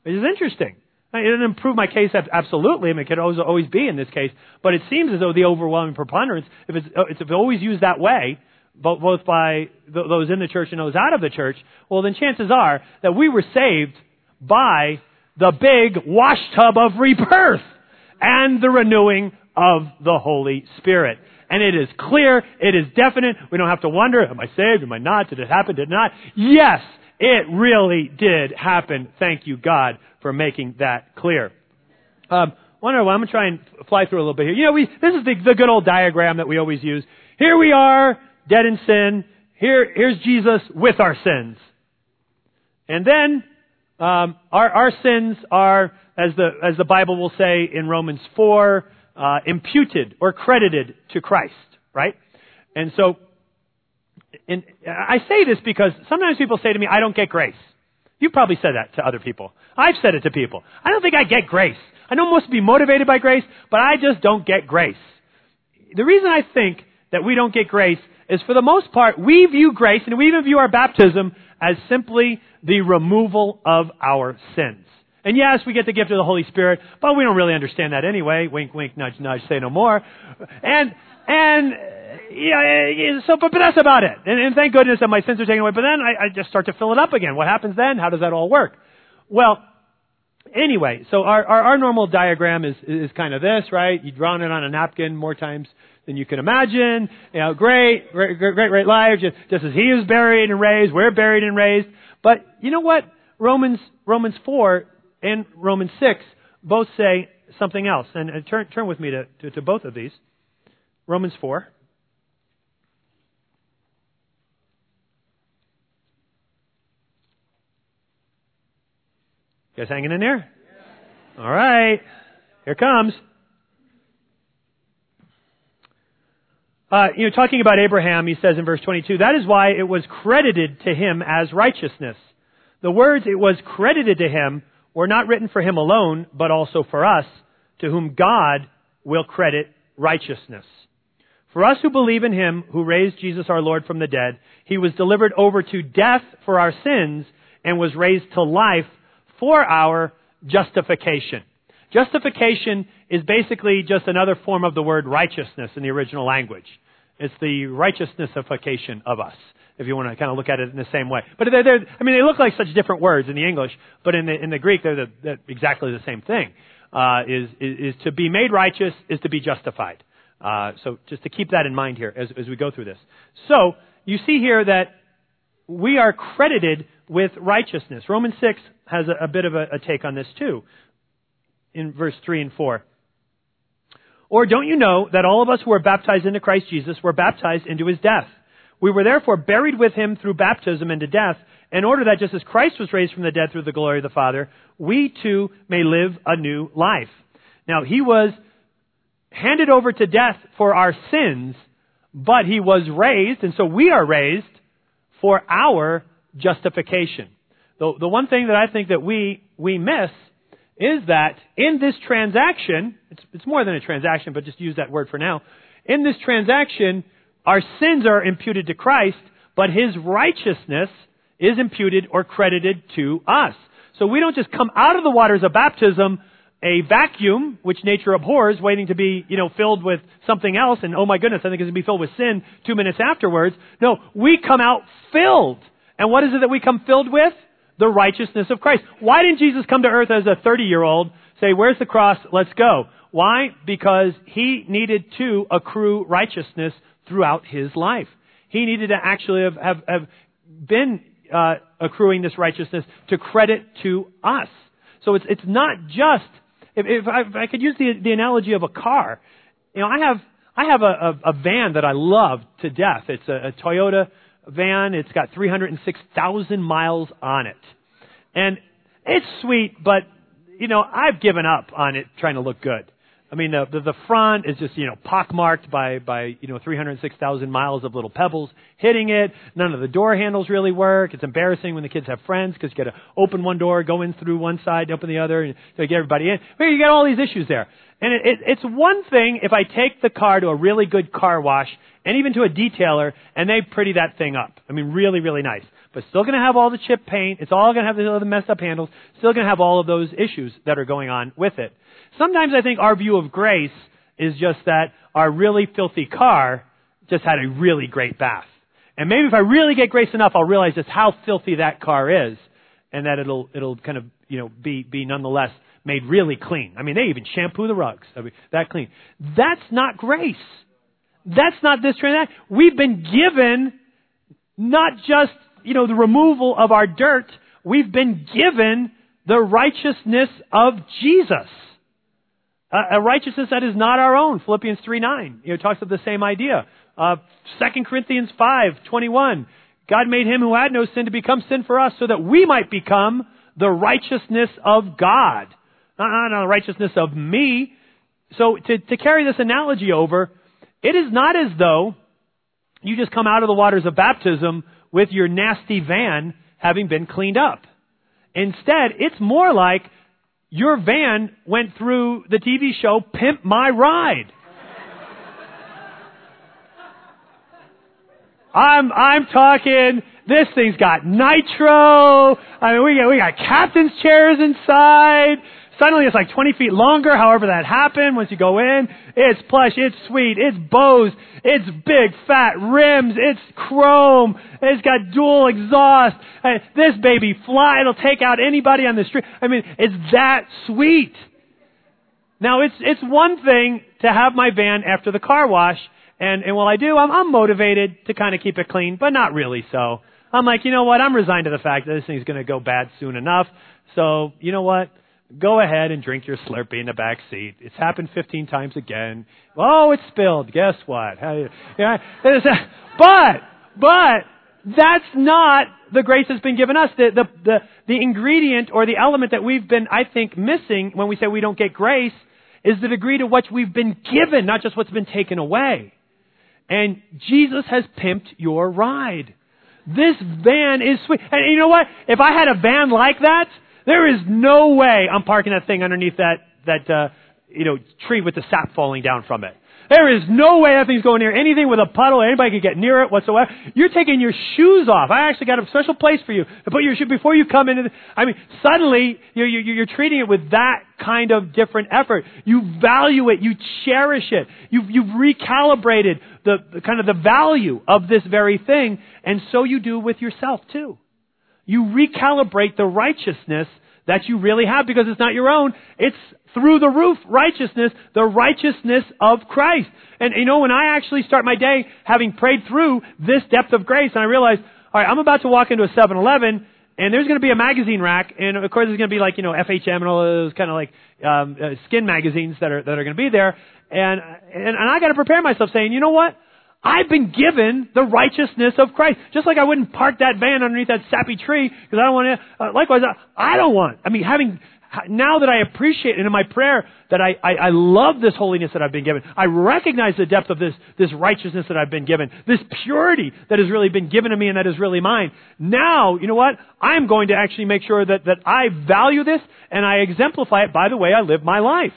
It is interesting. It didn't improve my case absolutely. I mean, it could always, always be in this case, but it seems as though the overwhelming preponderance, if it's, if it's always used that way, both by those in the church and those out of the church, well, then chances are that we were saved by the big washtub of rebirth and the renewing of the Holy Spirit and it is clear, it is definite. We don't have to wonder, am I saved, am I not, did it happen, did it not? Yes, it really did happen. Thank you, God, for making that clear. Um, wonder, I'm going to try and fly through a little bit here. You know, we, this is the, the good old diagram that we always use. Here we are, dead in sin. Here, here's Jesus with our sins. And then, um, our, our sins are, as the, as the Bible will say in Romans 4, uh, imputed or credited to Christ, right? And so, and I say this because sometimes people say to me, I don't get grace. You've probably said that to other people. I've said it to people. I don't think I get grace. I know most be motivated by grace, but I just don't get grace. The reason I think that we don't get grace is for the most part, we view grace and we even view our baptism as simply the removal of our sins. And yes, we get the gift of the Holy Spirit, but we don't really understand that anyway. Wink, wink, nudge, nudge, say no more. And, and, yeah, so, but, but that's about it. And, and thank goodness that my sins are taken away. But then I, I just start to fill it up again. What happens then? How does that all work? Well, anyway, so our, our, our normal diagram is, is kind of this, right? You draw it on a napkin more times than you can imagine. You know, great, great, great, great life. Just, just as he was buried and raised, we're buried and raised. But you know what? Romans, Romans 4 and Romans 6 both say something else. And, turn, turn with me to, to, to both of these. Romans 4. You guys hanging in there? All right. Here comes. Uh, you know, talking about Abraham, he says in verse 22, that is why it was credited to him as righteousness. The words it was credited to him were not written for him alone, but also for us, to whom God will credit righteousness. For us who believe in him who raised Jesus our Lord from the dead, he was delivered over to death for our sins and was raised to life for our justification. Justification is basically just another form of the word righteousness in the original language. It's the righteousnessification of us if you want to kind of look at it in the same way. But they're, they're I mean, they look like such different words in the English, but in the, in the Greek, they're, the, they're exactly the same thing. Uh, is, is, is to be made righteous is to be justified. Uh, so just to keep that in mind here as, as we go through this. So you see here that we are credited with righteousness. Romans 6 has a, a bit of a, a take on this too, in verse 3 and 4. Or don't you know that all of us who are baptized into Christ Jesus were baptized into his death? We were therefore buried with him through baptism into death, in order that just as Christ was raised from the dead through the glory of the Father, we too may live a new life. Now, he was handed over to death for our sins, but he was raised, and so we are raised for our justification. The, the one thing that I think that we, we miss is that in this transaction, it's, it's more than a transaction, but just use that word for now. In this transaction, our sins are imputed to Christ, but his righteousness is imputed or credited to us. So we don't just come out of the waters of baptism a vacuum, which nature abhors, waiting to be, you know, filled with something else, and oh my goodness, I think it's going to be filled with sin two minutes afterwards. No, we come out filled. And what is it that we come filled with? The righteousness of Christ. Why didn't Jesus come to earth as a 30 year old, say, where's the cross, let's go? Why? Because he needed to accrue righteousness throughout his life. He needed to actually have, have, have been uh, accruing this righteousness to credit to us. So it's, it's not just, if, if, I, if I could use the, the analogy of a car, you know, I have, I have a, a, a van that I love to death. It's a, a Toyota van. It's got 306,000 miles on it. And it's sweet, but, you know, I've given up on it trying to look good. I mean, the, the, the front is just, you know, pockmarked by, by, you know, 306,000 miles of little pebbles hitting it. None of the door handles really work. It's embarrassing when the kids have friends because you got to open one door, go in through one side, open the other, and get everybody in. Well, you got all these issues there. And it, it, it's one thing if I take the car to a really good car wash and even to a detailer and they pretty that thing up. I mean, really, really nice. But still going to have all the chip paint. It's all going to have the messed up handles. Still going to have all of those issues that are going on with it. Sometimes I think our view of grace is just that our really filthy car just had a really great bath. And maybe if I really get grace enough, I'll realize just how filthy that car is, and that it'll it'll kind of you know be be nonetheless made really clean. I mean, they even shampoo the rugs. I mean, that clean. That's not grace. That's not this transaction. We've been given not just you know the removal of our dirt. We've been given the righteousness of Jesus a righteousness that is not our own. Philippians 3 9. You know, talks of the same idea. Uh, 2 Corinthians 5 21. God made him who had no sin to become sin for us so that we might become the righteousness of God. Not, not the righteousness of me. So to, to carry this analogy over, it is not as though you just come out of the waters of baptism with your nasty van having been cleaned up. Instead, it's more like your van went through the TV show Pimp My Ride. I'm I'm talking. This thing's got nitro. I mean, we got we got captain's chairs inside. Suddenly it's like 20 feet longer, however that happened once you go in. It's plush, it's sweet, it's Bose, it's big fat rims, it's chrome, it's got dual exhaust. This baby fly, it'll take out anybody on the street. I mean, it's that sweet. Now it's, it's one thing to have my van after the car wash, and, and while I do, I'm, I'm motivated to kind of keep it clean, but not really so. I'm like, you know what? I'm resigned to the fact that this thing's going to go bad soon enough. So, you know what? Go ahead and drink your Slurpee in the back seat. It's happened 15 times again. Oh, it's spilled. Guess what? Yeah, but, but, that's not the grace that's been given us. The, the, the, the ingredient or the element that we've been, I think, missing when we say we don't get grace is the degree to which we've been given, not just what's been taken away. And Jesus has pimped your ride. This van is sweet. And you know what? If I had a van like that, there is no way I'm parking that thing underneath that, that, uh, you know, tree with the sap falling down from it. There is no way that thing's going near anything with a puddle. Anybody could get near it whatsoever. You're taking your shoes off. I actually got a special place for you to put your shoe before you come into. The, I mean, suddenly you're, you're, you're treating it with that kind of different effort. You value it. You cherish it. You've, you've recalibrated the, the kind of the value of this very thing, and so you do with yourself too. You recalibrate the righteousness that you really have because it's not your own. It's through the roof righteousness, the righteousness of Christ. And you know, when I actually start my day having prayed through this depth of grace and I realize, all right, I'm about to walk into a 7-Eleven, and there's going to be a magazine rack, and of course there's going to be like you know FHM and all those kind of like um, uh, skin magazines that are that are going to be there, and and, and I got to prepare myself, saying, you know what? I've been given the righteousness of Christ. Just like I wouldn't park that van underneath that sappy tree because I don't want to. Uh, likewise, I don't want. I mean, having now that I appreciate and in my prayer that I, I, I love this holiness that I've been given. I recognize the depth of this, this righteousness that I've been given, this purity that has really been given to me and that is really mine. Now, you know what? I'm going to actually make sure that, that I value this and I exemplify it by the way I live my life.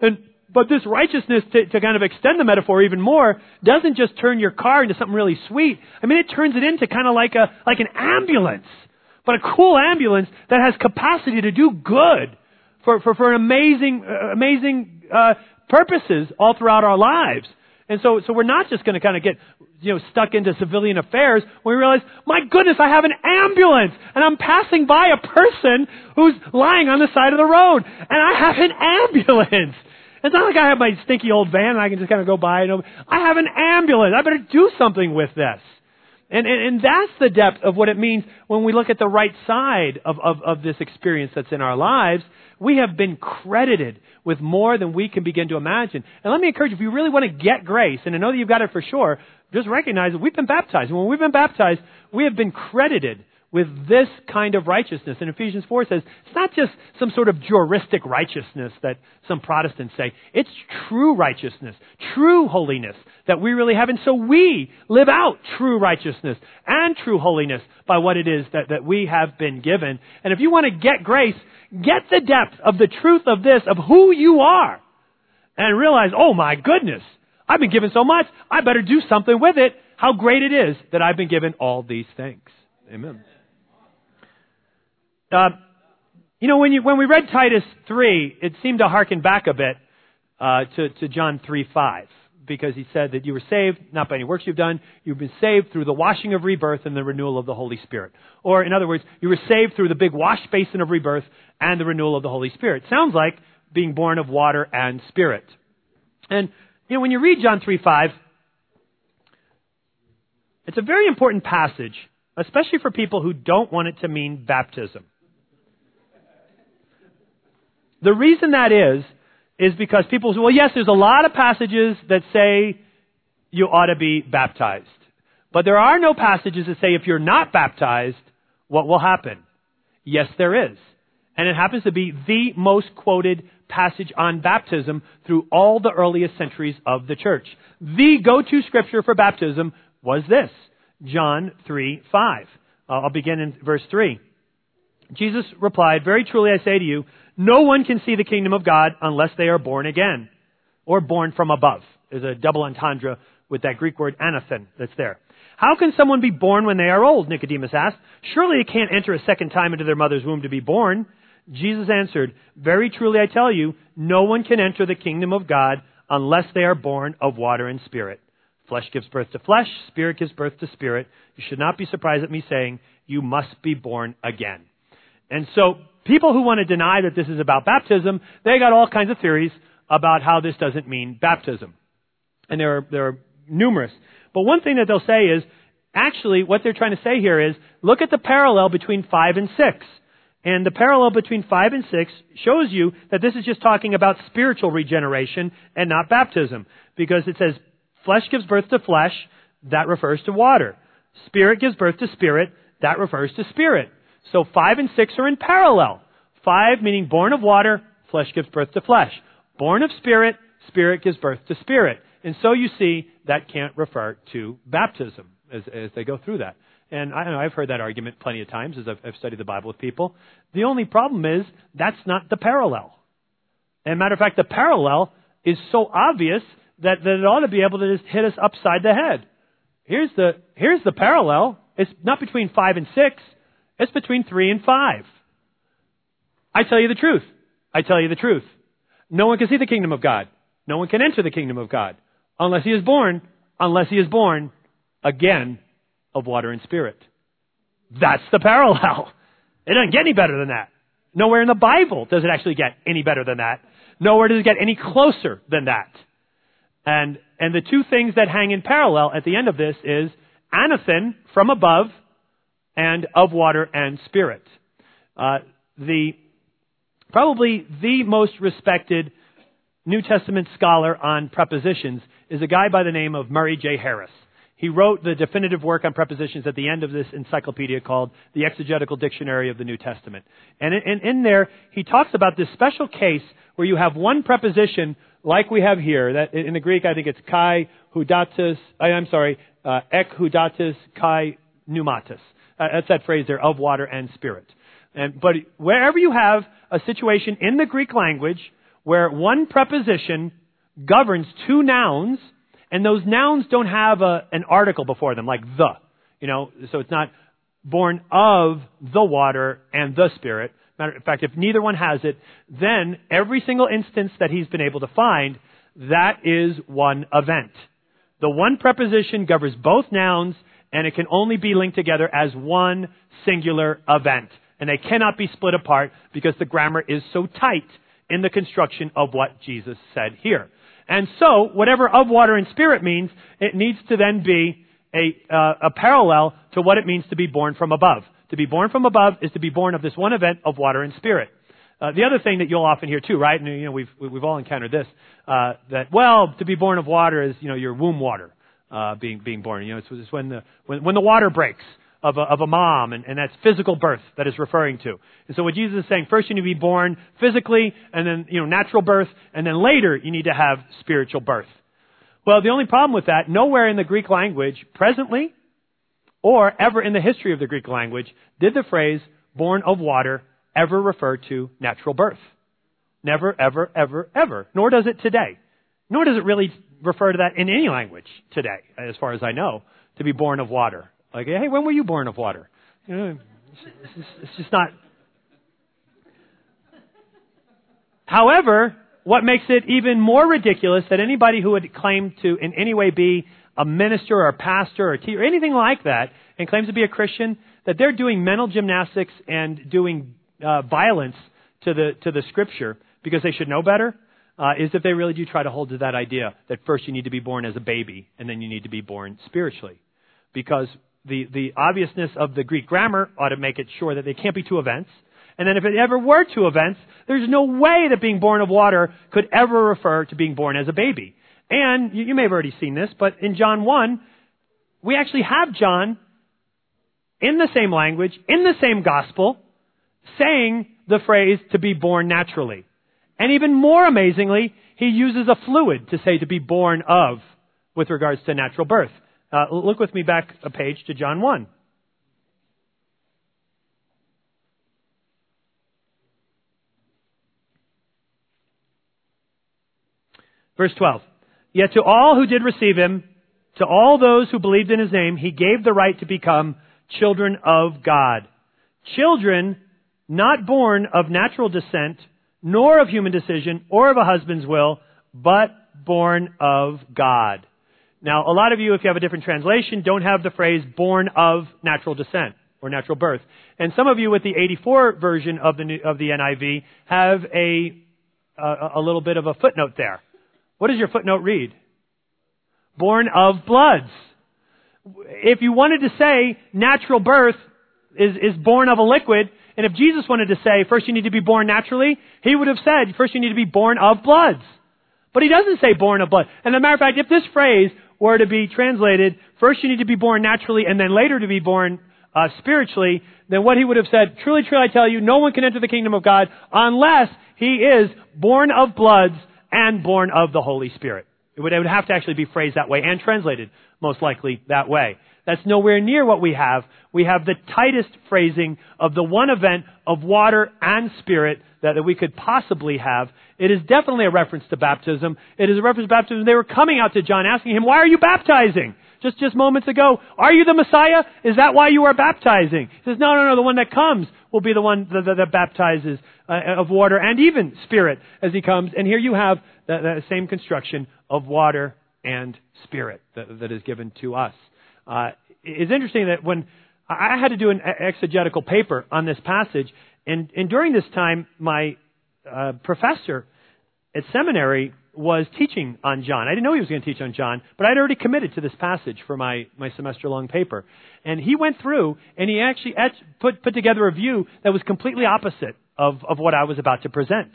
And but this righteousness, to, to kind of extend the metaphor even more, doesn't just turn your car into something really sweet. I mean, it turns it into kind of like a like an ambulance but a cool ambulance that has capacity to do good for, for, for amazing, uh, amazing uh, purposes all throughout our lives. And so, so we're not just going to kind of get, you know, stuck into civilian affairs when we realize, my goodness, I have an ambulance and I'm passing by a person who's lying on the side of the road and I have an <laughs> ambulance. It's not like I have my stinky old van and I can just kind of go by and I have an ambulance. I better do something with this. And, and, and that's the depth of what it means when we look at the right side of, of, of this experience that's in our lives. We have been credited with more than we can begin to imagine. And let me encourage you, if you really want to get grace, and I know that you've got it for sure, just recognize that we've been baptized. And when we've been baptized, we have been credited with this kind of righteousness. And Ephesians 4 says it's not just some sort of juristic righteousness that some Protestants say. It's true righteousness, true holiness that we really have. And so we live out true righteousness and true holiness by what it is that, that we have been given. And if you want to get grace, get the depth of the truth of this, of who you are, and realize, oh my goodness, I've been given so much, I better do something with it. How great it is that I've been given all these things. Amen. Uh, you know, when, you, when we read Titus 3, it seemed to harken back a bit uh, to, to John 3 5, because he said that you were saved not by any works you've done, you've been saved through the washing of rebirth and the renewal of the Holy Spirit. Or, in other words, you were saved through the big wash basin of rebirth and the renewal of the Holy Spirit. Sounds like being born of water and spirit. And, you know, when you read John 3 5, it's a very important passage, especially for people who don't want it to mean baptism. The reason that is, is because people say, well, yes, there's a lot of passages that say you ought to be baptized. But there are no passages that say if you're not baptized, what will happen? Yes, there is. And it happens to be the most quoted passage on baptism through all the earliest centuries of the church. The go-to scripture for baptism was this, John 3, 5. Uh, I'll begin in verse 3. Jesus replied, Very truly I say to you, no one can see the kingdom of God unless they are born again or born from above. There's a double entendre with that Greek word anothen that's there. How can someone be born when they are old? Nicodemus asked. Surely they can't enter a second time into their mother's womb to be born. Jesus answered, Very truly I tell you, no one can enter the kingdom of God unless they are born of water and spirit. Flesh gives birth to flesh, spirit gives birth to spirit. You should not be surprised at me saying, You must be born again. And so people who want to deny that this is about baptism, they got all kinds of theories about how this doesn't mean baptism. And there are, there are numerous. But one thing that they'll say is, actually, what they're trying to say here is, look at the parallel between 5 and 6. And the parallel between 5 and 6 shows you that this is just talking about spiritual regeneration and not baptism. Because it says, flesh gives birth to flesh, that refers to water. Spirit gives birth to spirit, that refers to spirit. So 5 and 6 are in parallel. 5 meaning born of water, flesh gives birth to flesh. Born of spirit, spirit gives birth to spirit. And so you see, that can't refer to baptism as, as they go through that. And I I've heard that argument plenty of times as I've, I've studied the Bible with people. The only problem is that's not the parallel. And matter of fact, the parallel is so obvious that, that it ought to be able to just hit us upside the head. Here's the, here's the parallel. It's not between 5 and 6. It's between three and five. I tell you the truth. I tell you the truth. No one can see the kingdom of God. No one can enter the kingdom of God unless he is born, unless he is born again of water and spirit. That's the parallel. It doesn't get any better than that. Nowhere in the Bible does it actually get any better than that. Nowhere does it get any closer than that. And, and the two things that hang in parallel at the end of this is anothen from above and of water and spirit. Uh, the probably the most respected New Testament scholar on prepositions is a guy by the name of Murray J. Harris. He wrote the definitive work on prepositions at the end of this encyclopedia called The Exegetical Dictionary of the New Testament. And in, in there, he talks about this special case where you have one preposition like we have here. That in the Greek, I think it's kai hudatis. I'm sorry, uh, ek hudatis kai pneumatis. Uh, that's that phrase there of water and spirit. And, but wherever you have a situation in the Greek language where one preposition governs two nouns, and those nouns don't have a, an article before them, like the. You know, so it's not born of the water and the Spirit. Matter of fact, if neither one has it, then every single instance that he's been able to find, that is one event. The one preposition governs both nouns, and it can only be linked together as one singular event. And they cannot be split apart because the grammar is so tight in the construction of what Jesus said here. And so, whatever of water and spirit means, it needs to then be a, uh, a parallel to what it means to be born from above. To be born from above is to be born of this one event of water and spirit. Uh, the other thing that you'll often hear too, right? And you know, we've we've all encountered this. Uh, that well, to be born of water is you know your womb water uh, being being born. You know, it's, it's when the when when the water breaks of a, of a mom, and, and that's physical birth that is referring to. And so what Jesus is saying, first you need to be born physically, and then, you know, natural birth, and then later you need to have spiritual birth. Well, the only problem with that, nowhere in the Greek language, presently, or ever in the history of the Greek language, did the phrase born of water ever refer to natural birth. Never, ever, ever, ever. Nor does it today. Nor does it really refer to that in any language today, as far as I know, to be born of water. Like, hey, when were you born of water? You know, it's, it's just not. However, what makes it even more ridiculous that anybody who would claim to in any way be a minister or a pastor or a teacher or anything like that and claims to be a Christian, that they're doing mental gymnastics and doing uh, violence to the to the scripture because they should know better, uh, is if they really do try to hold to that idea that first you need to be born as a baby and then you need to be born spiritually. Because the, the obviousness of the Greek grammar ought to make it sure that they can't be two events. And then if it ever were two events, there's no way that being born of water could ever refer to being born as a baby. And you, you may have already seen this, but in John 1, we actually have John in the same language, in the same gospel, saying the phrase to be born naturally. And even more amazingly, he uses a fluid to say to be born of with regards to natural birth. Uh, look with me back a page to John 1. Verse 12. Yet to all who did receive him, to all those who believed in his name, he gave the right to become children of God. Children not born of natural descent, nor of human decision, or of a husband's will, but born of God. Now, a lot of you, if you have a different translation, don't have the phrase born of natural descent or natural birth. And some of you with the 84 version of the, of the NIV have a, a, a little bit of a footnote there. What does your footnote read? Born of bloods. If you wanted to say natural birth is, is born of a liquid, and if Jesus wanted to say first you need to be born naturally, he would have said first you need to be born of bloods. But he doesn't say born of blood. And as a matter of fact, if this phrase were to be translated, first you need to be born naturally and then later to be born uh, spiritually, then what he would have said, truly, truly I tell you, no one can enter the kingdom of God unless he is born of bloods and born of the Holy Spirit. It would, it would have to actually be phrased that way and translated most likely that way. That's nowhere near what we have. We have the tightest phrasing of the one event of water and spirit that, that we could possibly have. It is definitely a reference to baptism. It is a reference to baptism. They were coming out to John asking him, why are you baptizing? Just, just moments ago, are you the Messiah? Is that why you are baptizing? He says, no, no, no, the one that comes will be the one that, that, that baptizes uh, of water and even spirit as he comes. And here you have the, the same construction of water and spirit that, that is given to us. Uh, it's interesting that when I had to do an exegetical paper on this passage, and, and during this time, my uh, professor at seminary was teaching on John. I didn't know he was going to teach on John, but I'd already committed to this passage for my, my semester long paper. And he went through and he actually put, put together a view that was completely opposite of, of what I was about to present.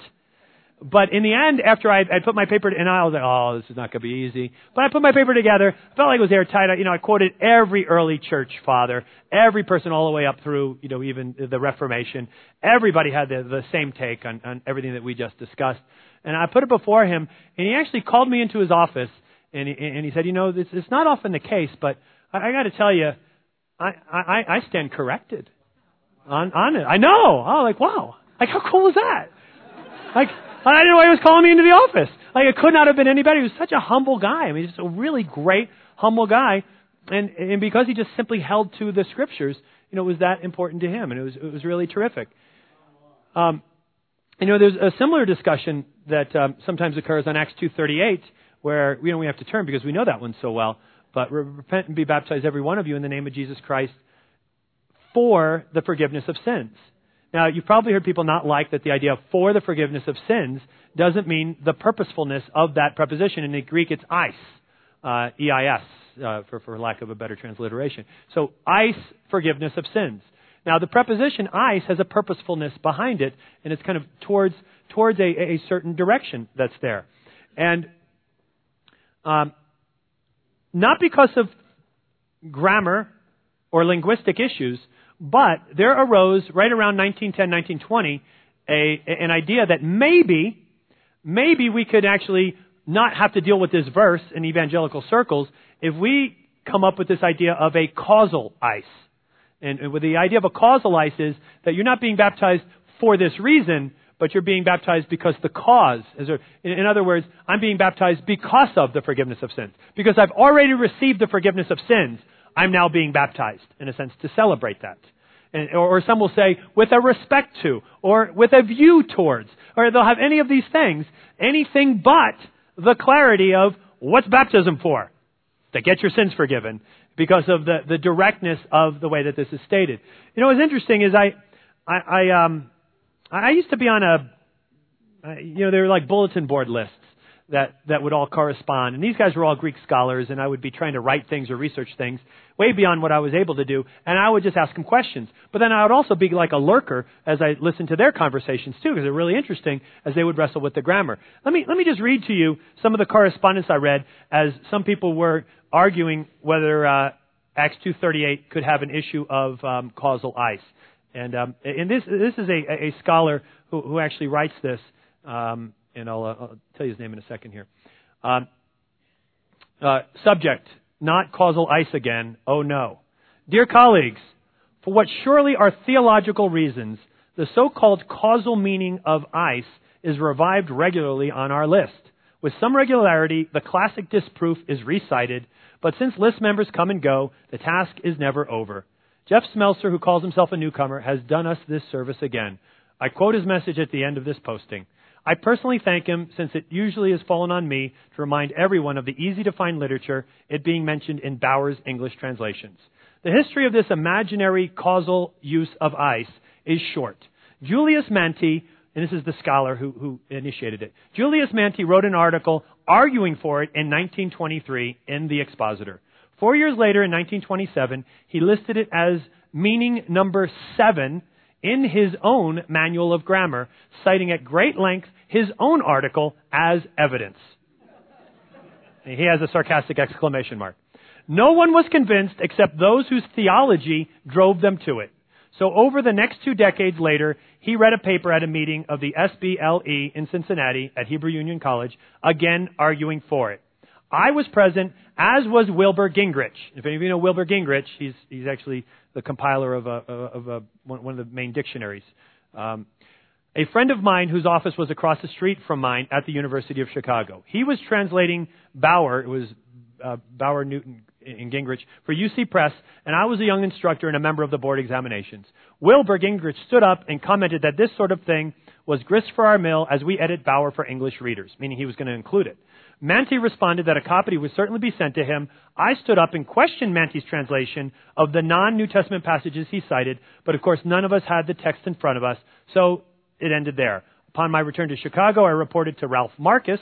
But in the end, after I, I put my paper, and I was like, oh, this is not going to be easy. But I put my paper together. I felt like it was airtight. I, you know, I quoted every early church father, every person all the way up through, you know, even the Reformation. Everybody had the, the same take on, on everything that we just discussed. And I put it before him, and he actually called me into his office, and he, and he said, you know, this is not often the case, but I, I got to tell you, I, I, I stand corrected on, on it. I know. Oh, like, wow. Like, how cool is that? Like, I didn't know why he was calling me into the office. Like, it could not have been any better. He was such a humble guy. I mean, just a really great, humble guy. And, and because he just simply held to the scriptures, you know, it was that important to him. And it was, it was really terrific. Um, you know, there's a similar discussion that um, sometimes occurs on Acts 2.38 where, you know, we have to turn because we know that one so well. But repent and be baptized, every one of you, in the name of Jesus Christ for the forgiveness of sins. Now, you've probably heard people not like that the idea of for the forgiveness of sins doesn't mean the purposefulness of that preposition. In the Greek, it's eis, uh, E-I-S, uh, for, for lack of a better transliteration. So, eis, forgiveness of sins. Now, the preposition eis has a purposefulness behind it, and it's kind of towards, towards a, a certain direction that's there. And um, not because of grammar or linguistic issues, but there arose right around 1910, 1920, a, an idea that maybe, maybe we could actually not have to deal with this verse in evangelical circles if we come up with this idea of a causal eis. And with the idea of a causal eis is that you're not being baptized for this reason, but you're being baptized because the cause is, in other words, I'm being baptized because of the forgiveness of sins. Because I've already received the forgiveness of sins, I'm now being baptized, in a sense, to celebrate that. And, or, or some will say, with a respect to, or with a view towards, or they'll have any of these things, anything but the clarity of what's baptism for? To get your sins forgiven, because of the, the directness of the way that this is stated. You know, what's interesting is I, I, I, um, I used to be on a, you know, they were like bulletin board lists that, that would all correspond. And these guys were all Greek scholars, and I would be trying to write things or research things way beyond what I was able to do, and I would just ask them questions. But then I would also be like a lurker as I listened to their conversations too, because they're really interesting as they would wrestle with the grammar. Let me, let me just read to you some of the correspondence I read as some people were arguing whether uh, Acts 2.38 could have an issue of um, causal eis. And, um, and this, this is a, a scholar who, who actually writes this. Um, and I'll, uh, I'll, tell you his name in a second here. Um, uh, subject, not causal eis again. Oh no. Dear colleagues, for what surely are theological reasons, the so-called causal meaning of eis is revived regularly on our list. With some regularity, the classic disproof is recited, but since list members come and go, the task is never over. Jeff Smelser, who calls himself a newcomer, has done us this service again. I quote his message at the end of this posting. I personally thank him since it usually has fallen on me to remind everyone of the easy to find literature, it being mentioned in Bauer's English translations. The history of this imaginary causal use of eis is short. Julius Mantey, and this is the scholar who, who initiated it, Julius Mantey wrote an article arguing for it in 1923 in The Expositor. Four years later, in 1927, he listed it as meaning number seven in his own manual of grammar, citing at great length his own article as evidence. he has a sarcastic exclamation mark. No one was convinced except those whose theology drove them to it. So over the next two decades later, he read a paper at a meeting of the SBLE in Cincinnati at Hebrew Union College, again arguing for it. I was present, as was Wilbur Gingrich. If any of you know Wilbur Gingrich, he's, he's actually the compiler of, a, of a, one of the main dictionaries. Um, a friend of mine whose office was across the street from mine at the University of Chicago. He was translating Bauer, it was uh, Bauer Newton in Gingrich, for UC Press, and I was a young instructor and a member of the board examinations. Wilbur Gingrich stood up and commented that this sort of thing was grist for our mill as we edit Bauer for English readers, meaning he was going to include it. Mantey responded that a copy would certainly be sent to him. I stood up and questioned Mantey's translation of the non-New Testament passages he cited, but of course none of us had the text in front of us, so it ended there. Upon my return to Chicago, I reported to Ralph Marcus,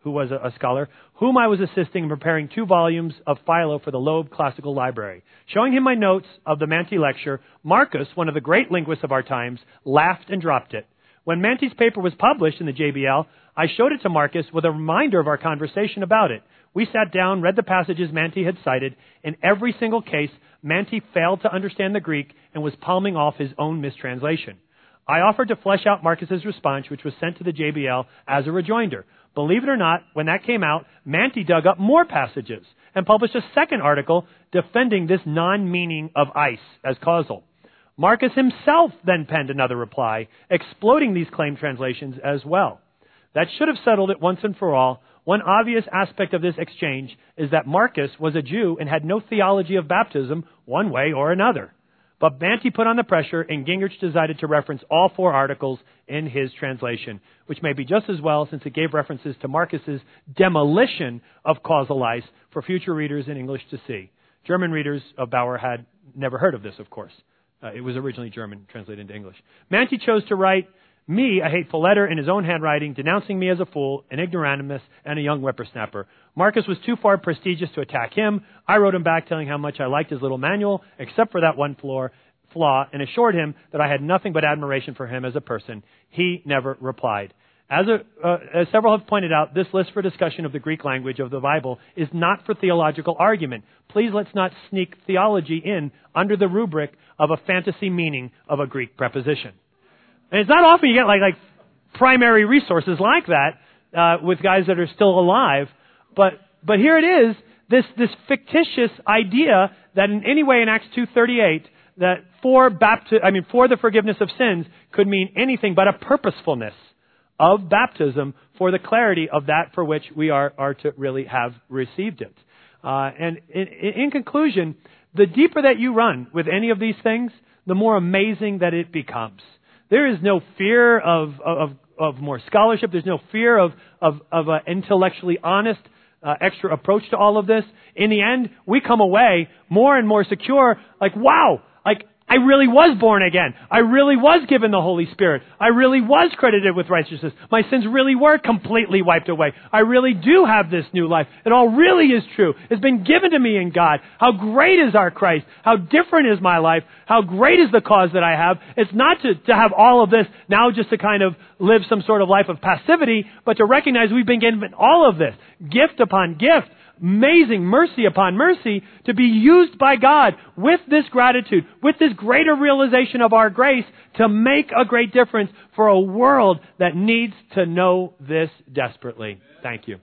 who was a, a, scholar, whom I was assisting in preparing two volumes of Philo for the Loeb Classical Library. Showing him my notes of the Mantey lecture, Marcus, one of the great linguists of our times, laughed and dropped it. When Mantey's paper was published in the JBL, I showed it to Marcus with a reminder of our conversation about it. We sat down, read the passages Mantey had cited. In every single case, Mantey failed to understand the Greek and was palming off his own mistranslation. I offered to flesh out Marcus's response, which was sent to the JBL as a rejoinder. Believe it or not, when that came out, Mantey dug up more passages and published a second article defending this non-meaning of eis as causal. Marcus himself then penned another reply, exploding these claim translations as well. That should have settled it once and for all. One obvious aspect of this exchange is that Marcus was a Jew and had no theology of baptism one way or another. But Mantey put on the pressure, and Gingrich decided to reference all four articles in his translation, which may be just as well since it gave references to Marcus's demolition of causal eis for future readers in English to see. German readers of Bauer had never heard of this, of course. Uh, it was originally German, translated into English. Mantey chose to write me a hateful letter in his own handwriting, denouncing me as a fool, an ignoramus, and a young whippersnapper. Marcus was too far prestigious to attack him. I wrote him back telling how much I liked his little manual, except for that one flaw, flaw and assured him that I had nothing but admiration for him as a person. He never replied. As, a, uh, as, several have pointed out, this list for discussion of the Greek language of the Bible is not for theological argument. Please let's not sneak theology in under the rubric of a fantasy meaning of a Greek preposition. And it's not often you get like, like primary resources like that uh, with guys that are still alive. But, but here it is, this, this fictitious idea that in any way in Acts 2.38 that for bapti- I mean, for the forgiveness of sins could mean anything but a purposefulness of baptism for the clarity of that for which we are, are to really have received it. Uh, and in, in conclusion, the deeper that you run with any of these things, the more amazing that it becomes. There is no fear of, of, of more scholarship. There's no fear of, of, of an intellectually honest, uh, extra approach to all of this. In the end, we come away more and more secure, like, wow, like, I really was born again. I really was given the Holy Spirit. I really was credited with righteousness. My sins really were completely wiped away. I really do have this new life. It all really is true. It's been given to me in God. How great is our Christ? How different is my life? How great is the cause that I have? It's not to, to have all of this now just to kind of live some sort of life of passivity, but to recognize we've been given all of this. Gift upon gift amazing mercy upon mercy to be used by God with this gratitude, with this greater realization of our grace to make a great difference for a world that needs to know this desperately. Thank you.